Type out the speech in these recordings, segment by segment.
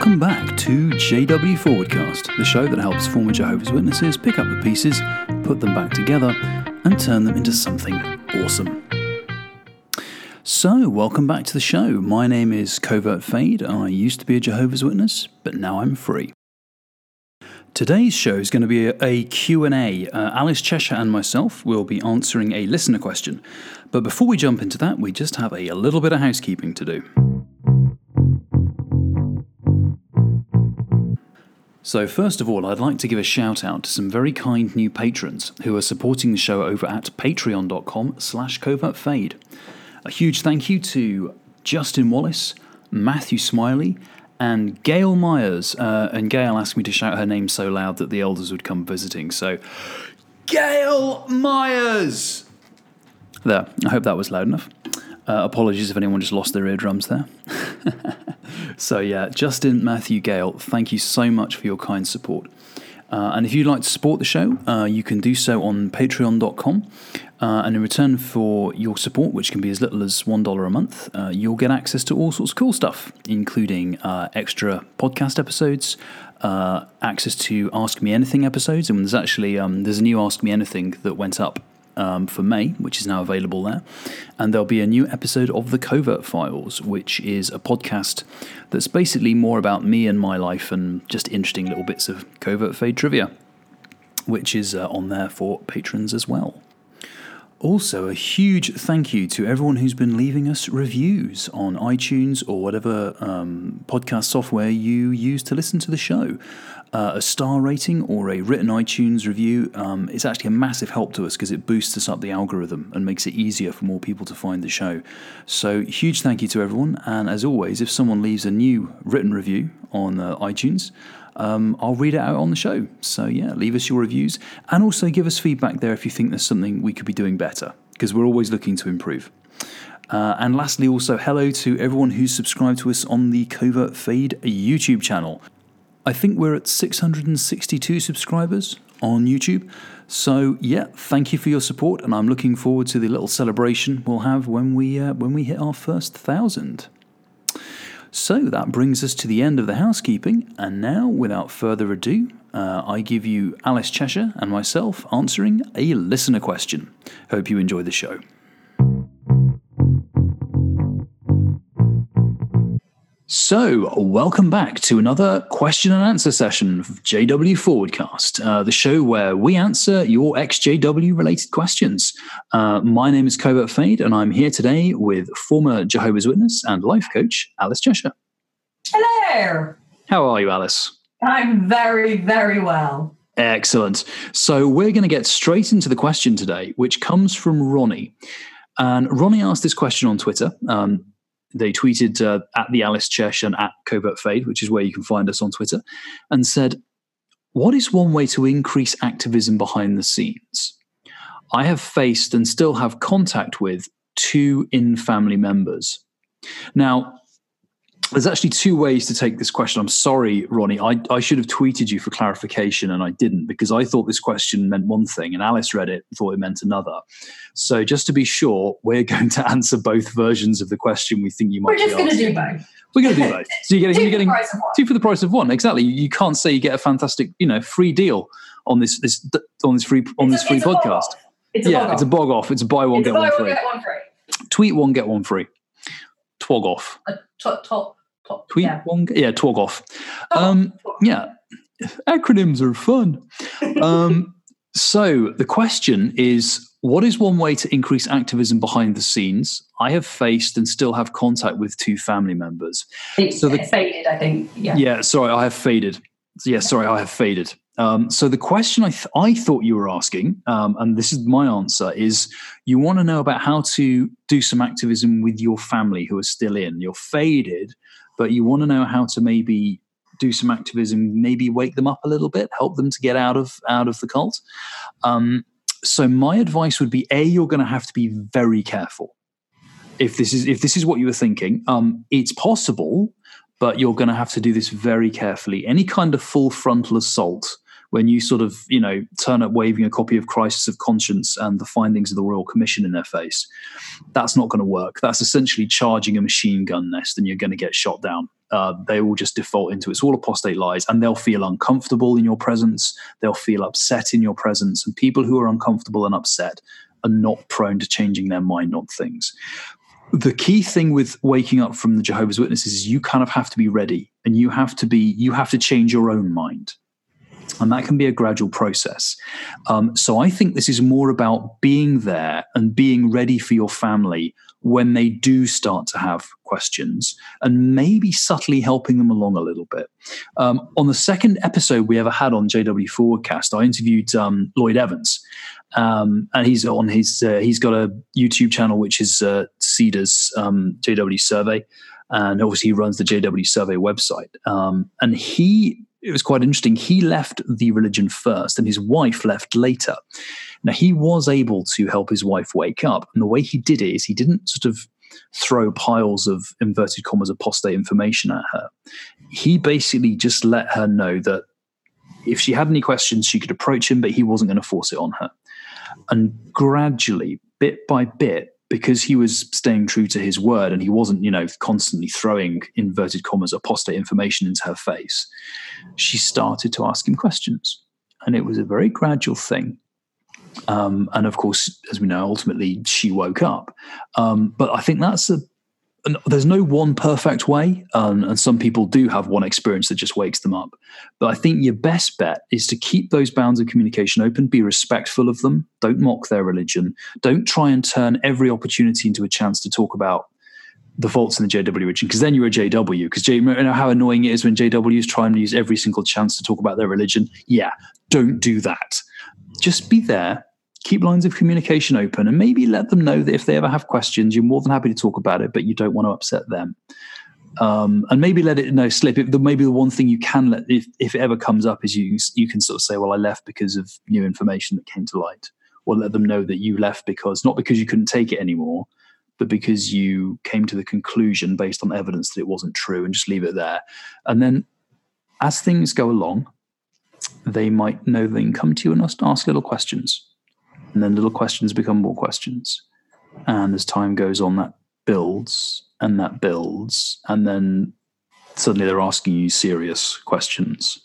Welcome back to JW Forwardcast, the show that helps former Jehovah's Witnesses pick up the pieces, put them back together, and turn them into something awesome. So, welcome back to the show. My name is Covert Fade. I used to be a Jehovah's Witness, but now I'm free. Today's show is going to be a, a Q&A. Uh, Alice Cheshire and myself will be answering a listener question. But before we jump into that, we just have a, a little bit of housekeeping to do. So, first of all, I'd like to give a shout out to some very kind new patrons who are supporting the show over at patreon.com slash covertfade. A huge thank you to Justin Wallace, Matthew Smiley, and Gail Myers. Uh, and Gail asked me to shout her name so loud that the elders would come visiting. So, Gail Myers! There, I hope that was loud enough. Uh, apologies if anyone just lost their eardrums there. so, yeah, Justin, Matthew, Gail, thank you so much for your kind support. Uh, and if you'd like to support the show, uh, you can do so on patreon.com. Uh, and in return for your support, which can be as little as $1 a month, uh, you'll get access to all sorts of cool stuff, including uh, extra podcast episodes, uh, access to Ask Me Anything episodes. And there's actually um, there's a new Ask Me Anything that went up um, for May, which is now available there. And there'll be a new episode of The Covert Files, which is a podcast that's basically more about me and my life and just interesting little bits of Covert Fade trivia, which is uh, on there for patrons as well. Also, a huge thank you to everyone who's been leaving us reviews on iTunes or whatever um, podcast software you use to listen to the show. Uh, a star rating or a written iTunes review um, is actually a massive help to us because it boosts us up the algorithm and makes it easier for more people to find the show. So, huge thank you to everyone. And as always, if someone leaves a new written review on uh, iTunes, um, I'll read it out on the show. So, yeah, leave us your reviews and also give us feedback there if you think there's something we could be doing better, because we're always looking to improve. Uh, and lastly, also, hello to everyone who's subscribed to us on the Covert Fade YouTube channel. I think we're at 662 subscribers on YouTube. So yeah, thank you for your support, and I'm looking forward to the little celebration we'll have when we uh, when we hit our first thousand. So that brings us to the end of the housekeeping, and now, without further ado, uh, I give you Alice Cheshire and myself answering a listener question. Hope you enjoy the show. So, welcome back to another question and answer session of JW Forwardcast, uh, the show where we answer your XJW related questions. Uh, my name is Covert Fade, and I'm here today with former Jehovah's Witness and life coach Alice Cheshire. Hello. How are you, Alice? I'm very, very well. Excellent. So, we're going to get straight into the question today, which comes from Ronnie. And Ronnie asked this question on Twitter. Um, they tweeted uh, at the Alice Chesh and at Covert Fade, which is where you can find us on Twitter, and said, What is one way to increase activism behind the scenes? I have faced and still have contact with two in family members. Now, there's actually two ways to take this question. I'm sorry, Ronnie. I, I should have tweeted you for clarification and I didn't because I thought this question meant one thing and Alice read it and thought it meant another. So, just to be sure, we're going to answer both versions of the question we think you might We're just going to do both. We're going to do both. So you're getting, two, you're getting for the price of one. two for the price of one. Exactly. You can't say you get a fantastic, you know, free deal on this this on this free on It's this a- free it's a bog podcast. It's a yeah, bog it's a off. bog off. It's a buy one It's get one buy free. one, get one free. Tweet one get one free. Twog off. A top, top, top. Tweet yeah. one. Yeah. Top, Um. Yeah, acronyms are fun. Um, so the question is what is one way to increase activism behind the scenes? I have faced and still have contact with two family members. It's, so the- faded, I think. Yeah. Yeah, sorry, I have faded. Yeah, sorry, I have faded. Um, so the question I, th- I thought you were asking, um, and this is my answer, is you want to know about how to do some activism with your family who are still in. You're faded, but you want to know how to maybe do some activism, maybe wake them up a little bit, help them to get out of out of the cult. Um, so my advice would be: a, you're going to have to be very careful. If this is if this is what you were thinking, um, it's possible but you're going to have to do this very carefully. Any kind of full frontal assault, when you sort of, you know, turn up waving a copy of Crisis of Conscience and the findings of the Royal Commission in their face, that's not going to work. That's essentially charging a machine gun nest and you're going to get shot down. uh, they will just default into it's all apostate lies and they'll feel uncomfortable in your presence. They'll feel upset in your presence. And people who are uncomfortable and upset are not prone to changing their mind on things. The key thing with waking up from the Jehovah's Witnesses is you kind of have to be ready and you have to be, you have to change your own mind and that can be a gradual process. Um, so I think this is more about being there and being ready for your family when they do start to have questions and maybe subtly helping them along a little bit. Um, on the second episode we ever had on JW Forwardcast, I interviewed um, Lloyd Evans. Um, and he's on his uh, he's got a YouTube channel which is uh, Cedars um, JW Survey, and obviously he runs the JW Survey website. Um, and he it was quite interesting. He left the religion first, and his wife left later. Now, he was able to help his wife wake up. And the way he did it is he didn't sort of throw piles of inverted commas apostate information at her. He basically just let her know that if she had any questions, she could approach him, but he wasn't going to force it on her. And gradually, bit by bit, because he was staying true to his word and he wasn't, you know, constantly throwing inverted commas apostate information into her face, she started to ask him questions. And it was a very gradual thing. Um, and of course, as we know, ultimately she woke up. Um, but I think that's a there's no one perfect way, um, and some people do have one experience that just wakes them up. But I think your best bet is to keep those bounds of communication open, be respectful of them, don't mock their religion, don't try and turn every opportunity into a chance to talk about the faults in the JW religion, because then you're a JW. Because you know how annoying it is when JWs try and use every single chance to talk about their religion. Yeah, don't do that. Just be there, keep lines of communication open and maybe let them know that if they ever have questions, you're more than happy to talk about it, but you don't want to upset them. Um, and maybe let it know slip. If the, maybe the one thing you can let, if, if it ever comes up, is you you can sort of say, "Well, I left because of new information that came to light," or let them know that you left because not because you couldn't take it anymore, but because you came to the conclusion based on evidence that it wasn't true, and just leave it there. And then, as things go along, they might know they can come to you and ask little questions and then little questions become more questions. And as time goes on that builds and that builds and then suddenly they're asking you serious questions.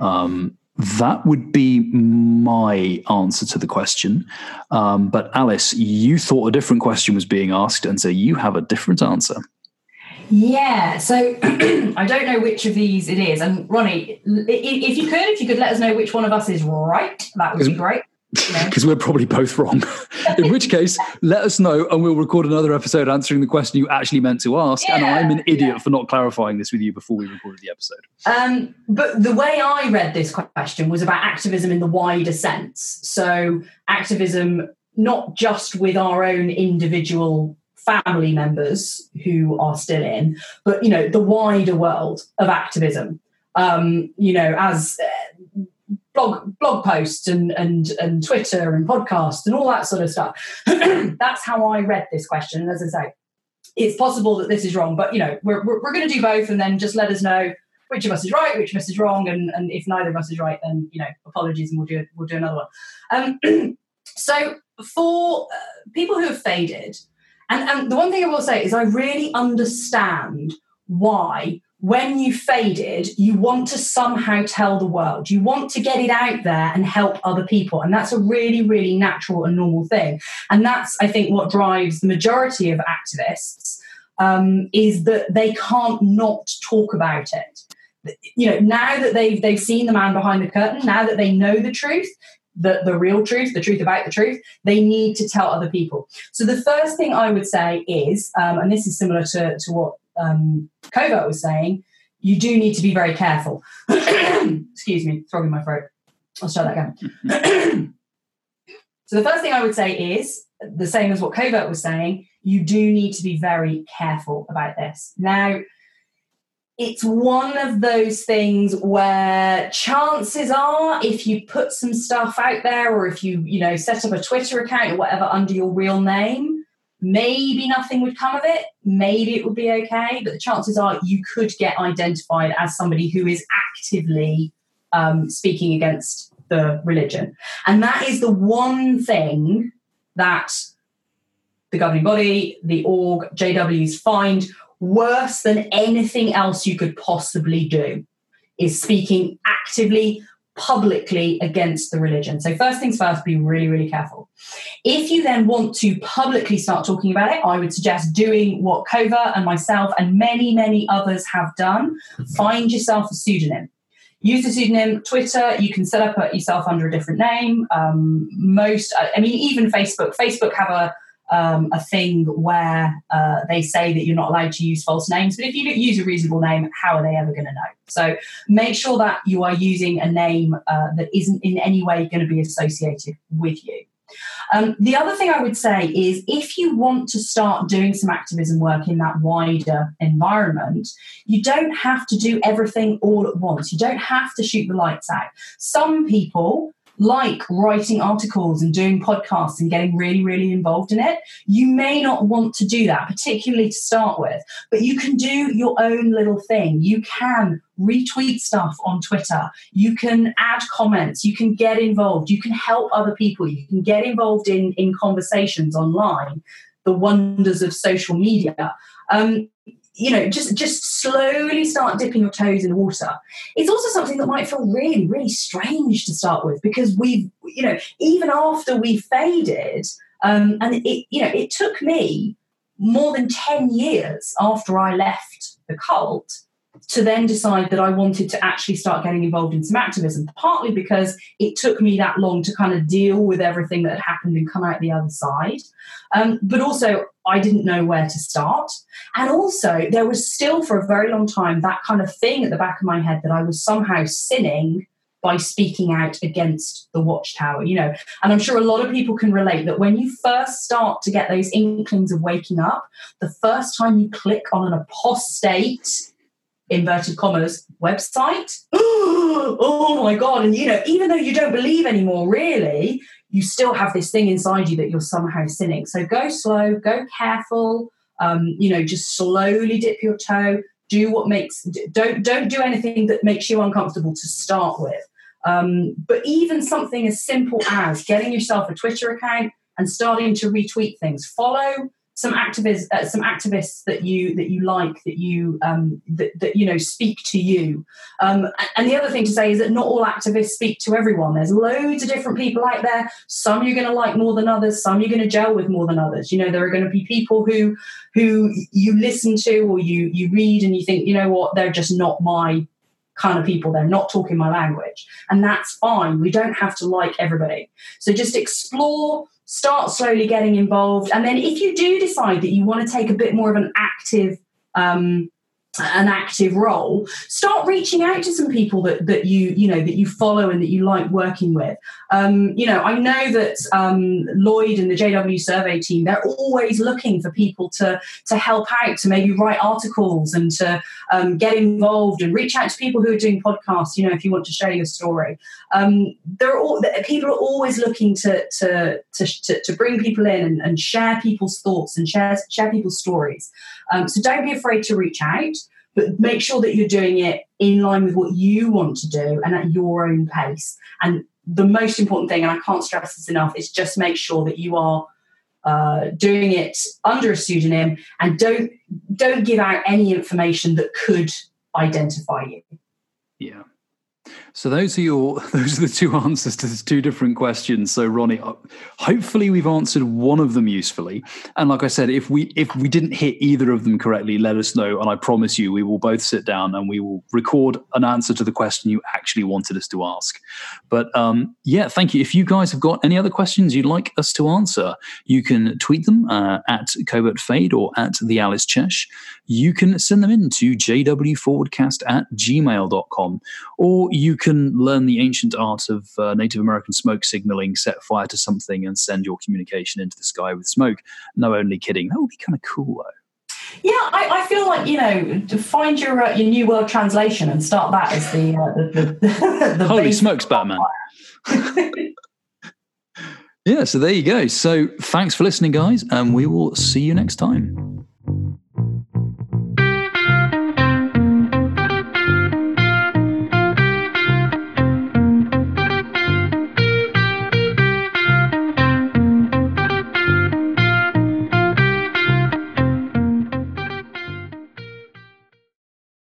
Um, that would be my answer to the question. Um, but alice you thought a different question was being asked and so you have a different answer. Yeah, so I don't know which of these it is. And Ronnie, if you could, if you could let us know which one of us is right, that would be great because we're probably both wrong. In which case, let us know and we'll record another episode answering the question you actually meant to ask. Yeah, and I'm an idiot yeah. for not clarifying this with you before we recorded the episode. Um, but the way I read this question was about activism in the wider sense. So, activism not just with our own individual family members who are still in, but you know the wider world of activism. Um, you know, as blog blog posts and and and Twitter and podcasts and all that sort of stuff. That's how I read this question. And as I say, it's possible that this is wrong, but you know, we're we're, we're going to do both, and then just let us know which of us is right, which of us is wrong, and and if neither of us is right, then you know, apologies, and we'll do we'll do another one. Um, so for uh, people who have faded, and and the one thing I will say is I really understand why when you faded, you want to somehow tell the world. You want to get it out there and help other people. And that's a really, really natural and normal thing. And that's, I think, what drives the majority of activists um, is that they can't not talk about it. You know, now that they've they've seen the man behind the curtain, now that they know the truth, the, the real truth, the truth about the truth, they need to tell other people. So the first thing I would say is, um, and this is similar to, to what um, Covert was saying, you do need to be very careful. Excuse me, frog in my throat. I'll start that again. so the first thing I would say is the same as what Covert was saying. You do need to be very careful about this. Now, it's one of those things where chances are if you put some stuff out there or if you you know set up a twitter account or whatever under your real name maybe nothing would come of it. Maybe it would be okay but the chances are you could get identified as somebody who is actively um, speaking against the religion. And that is the one thing that the governing body the org jws find worse than anything else you could possibly do is speaking actively publicly against the religion. So, first things first, be really, really careful. If you then want to publicly start talking about it, I would suggest doing what Kova and myself and many, many others have done. Find yourself a pseudonym. Use the pseudonym Twitter. You can set up yourself under a different name. Um, most, I mean, even Facebook. Facebook have a um, a thing where uh, they say that you're not allowed to use false names. But if you don't use a reasonable name, how are they ever going to know? So make sure that you are using a name uh, that isn't in any way going to be associated with you. Um, the other thing I would say is if you want to start doing some activism work in that wider environment, you don't have to do everything all at once. You don't have to shoot the lights out. Some people like writing articles and doing podcasts and getting really, really involved in it, you may not want to do that, particularly to start with, but you can do your own little thing. You can retweet stuff on Twitter. You can add comments. You can get involved. You can help other people. You can get involved in, in conversations online, the wonders of social media. Um, you know just just slowly start dipping your toes in water it's also something that might feel really really strange to start with because we've you know even after we faded um, and it you know it took me more than 10 years after i left the cult to then decide that I wanted to actually start getting involved in some activism, partly because it took me that long to kind of deal with everything that had happened and come out the other side. Um, but also, I didn't know where to start. And also, there was still for a very long time that kind of thing at the back of my head that I was somehow sinning by speaking out against the watchtower you know and i'm sure a lot of people can relate that when you first start to get those inklings of waking up the first time you click on an apostate inverted commas website. oh my God. And you know, even though you don't believe anymore, really, you still have this thing inside you that you're somehow sinning. So go slow, go careful, um, you know, just slowly dip your toe. Do what makes don't don't do anything that makes you uncomfortable to start with. Um, but even something as simple as getting yourself a Twitter account and starting to retweet things. Follow some activists uh, some activists that you that you like that you um, that, that you know speak to you. Um, and the other thing to say is that not all activists speak to everyone. There's loads of different people out there. Some you're going to like more than others. Some you're going to gel with more than others. You know there are going to be people who who you listen to or you you read and you think you know what? They're just not my kind of people. They're not talking my language. And that's fine. We don't have to like everybody. So just explore start slowly getting involved. And then if you do decide that you want to take a bit more of an active um, an active role start reaching out to some people that, that you you know that you follow and that you like working with. Um, you know i know that um, lloyd and the jw survey team they're always looking for people to to help out to maybe write articles and to um, get involved and reach out to people who are doing podcasts you know if you want to share your story. Um, they're all people are always looking to to to, to, to bring people in and, and, share people's thoughts and share share people's stories. Um, so don't be afraid to reach out but make sure that you're doing it in line with what you want to do and at your own pace. And the most important thing, and I can't stress this enough, is just make sure that you are uh, doing it under a pseudonym and don't don't give out any information that could identify you. Yeah. So those are your those are the two answers to the two different questions. So Ronnie, uh, hopefully we've answered one of them usefully. And like I said, if we if we didn't hit either of them correctly, let us know. And I promise you, we will both sit down and we will record an answer to the question you actually wanted us to ask. But um, yeah, thank you. If you guys have got any other questions you'd like us to answer, you can tweet them uh, at Covert Fade or at the Alice Chesh. You can send them in to jwforwardcast at gmail.com or you can learn the ancient art of uh, Native American smoke signaling, set fire to something, and send your communication into the sky with smoke. No, only kidding. That would be kind of cool, though. Yeah, I, I, feel like you know to find your uh, your new world translation and start that as the uh, the, the, the holy smokes, Batman. yeah, so there you go. So thanks for listening, guys, and we will see you next time.